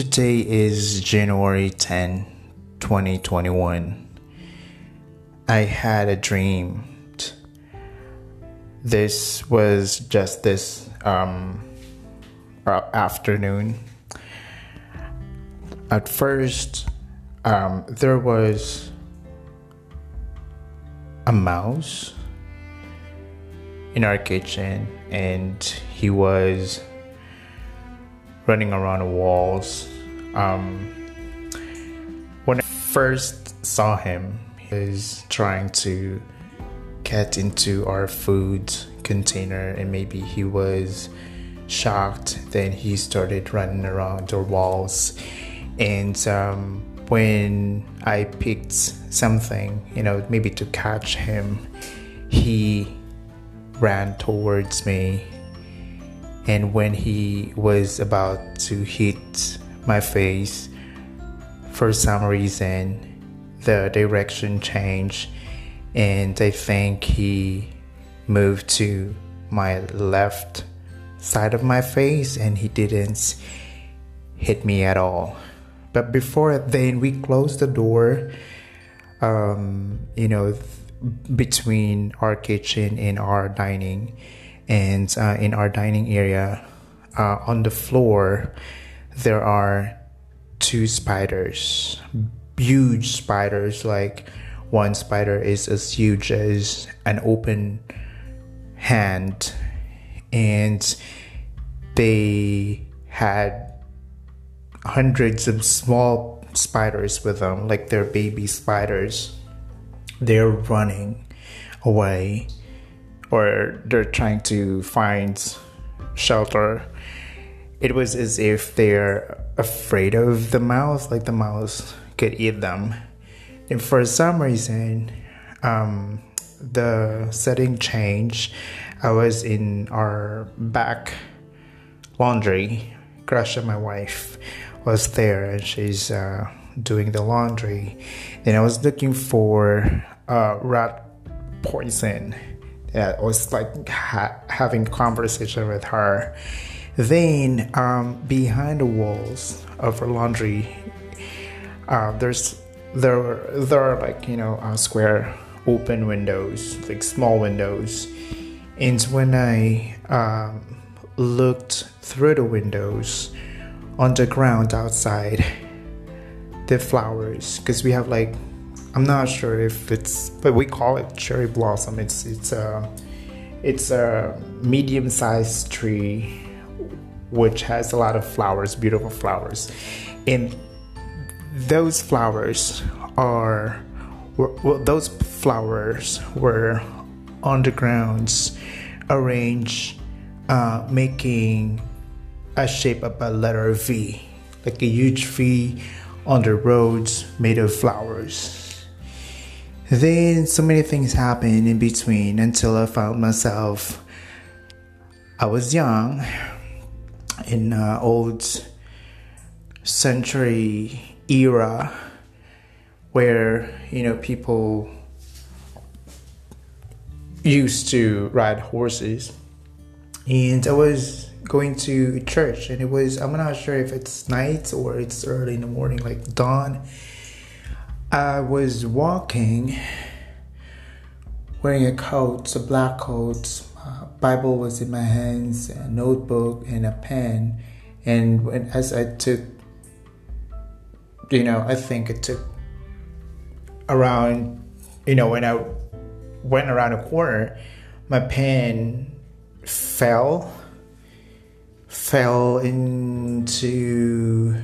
Today is January 10, 2021. I had a dream. This was just this um, afternoon. At first, um, there was a mouse in our kitchen, and he was running around the walls. Um, when I first saw him, he was trying to get into our food container, and maybe he was shocked. Then he started running around the walls, and um, when I picked something, you know, maybe to catch him, he ran towards me and when he was about to hit my face, for some reason, the direction changed, and I think he moved to my left side of my face and he didn't hit me at all. But before then, we closed the door, um, you know, between our kitchen and our dining and uh, in our dining area uh, on the floor there are two spiders huge spiders. Like one spider is as huge as an open hand. And they had hundreds of small spiders with them like they're baby spiders. They're running away or they're trying to find shelter, it was as if they're afraid of the mouse, like the mouse could eat them. And for some reason, um, the setting changed. I was in our back laundry. Grasha, my wife, was there and she's uh, doing the laundry. And I was looking for uh, rat poison yeah, I was like ha- having conversation with her. Then um, behind the walls of her laundry, uh, there's there there are like you know uh, square open windows, like small windows, and when I um, looked through the windows on the ground outside, the flowers, because we have like I'm not sure if it's, but we call it cherry blossom. It's it's a it's a medium-sized tree which has a lot of flowers, beautiful flowers, and those flowers are well, those flowers were on the grounds arranged, uh, making a shape of a letter V, like a huge V on the roads made of flowers then so many things happened in between until I found myself. I was young in uh, old century era where you know people used to ride horses and I was going to church and it was I'm not sure if it's night or it's early in the morning like dawn I was walking wearing a coat, a black coat. Uh, Bible was in my hands, a notebook, and a pen. And when, as I took, you know, I think it took around, you know, when I went around a corner, my pen fell, fell into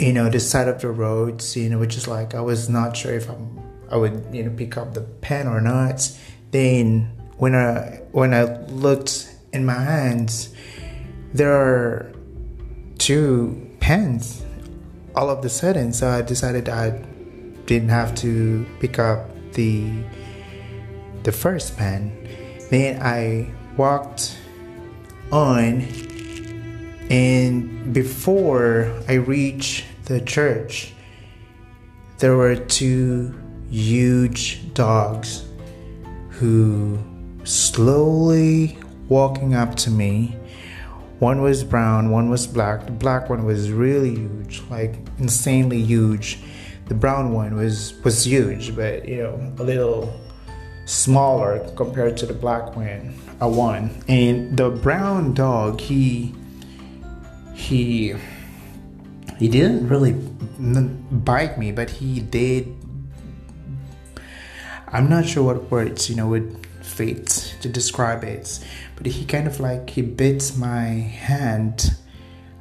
you know, the side of the roads, you know, which is like I was not sure if I'm I would, you know, pick up the pen or not. Then when I when I looked in my hands, there are two pens all of the sudden. So I decided I didn't have to pick up the the first pen. Then I walked on and before I reached the church, there were two huge dogs who slowly walking up to me One was brown, one was black. The black one was really huge, like insanely huge. The brown one was was huge, but you know, a little smaller compared to the black one. A one. And the brown dog, he he he didn't really bite me, but he did. I'm not sure what words you know would fit to describe it, but he kind of like he bit my hand.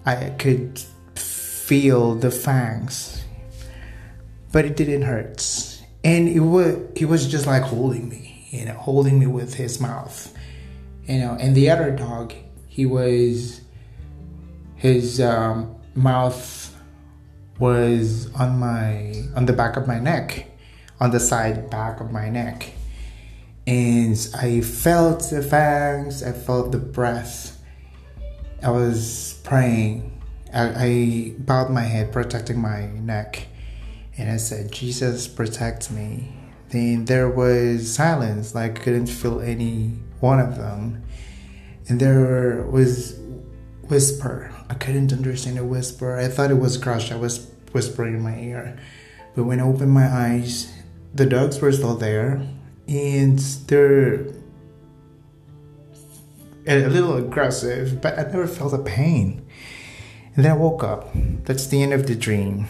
I could feel the fangs, but it didn't hurt, and it was he was just like holding me, you know, holding me with his mouth, you know. And the other dog, he was his um, mouth was on my on the back of my neck on the side back of my neck. And i felt the fangs i felt the breath. I was praying. I, I bowed my head protecting my neck. And i said jesus protect me. Then there was silence like i couldn't feel any one of them. And there was whisper I couldn't understand a whisper. I thought it was Crush. I was whispering in my ear. But when I opened my eyes, the dogs were still there and they're a little aggressive, but I never felt a pain. And then I woke up. That's the end of the dream.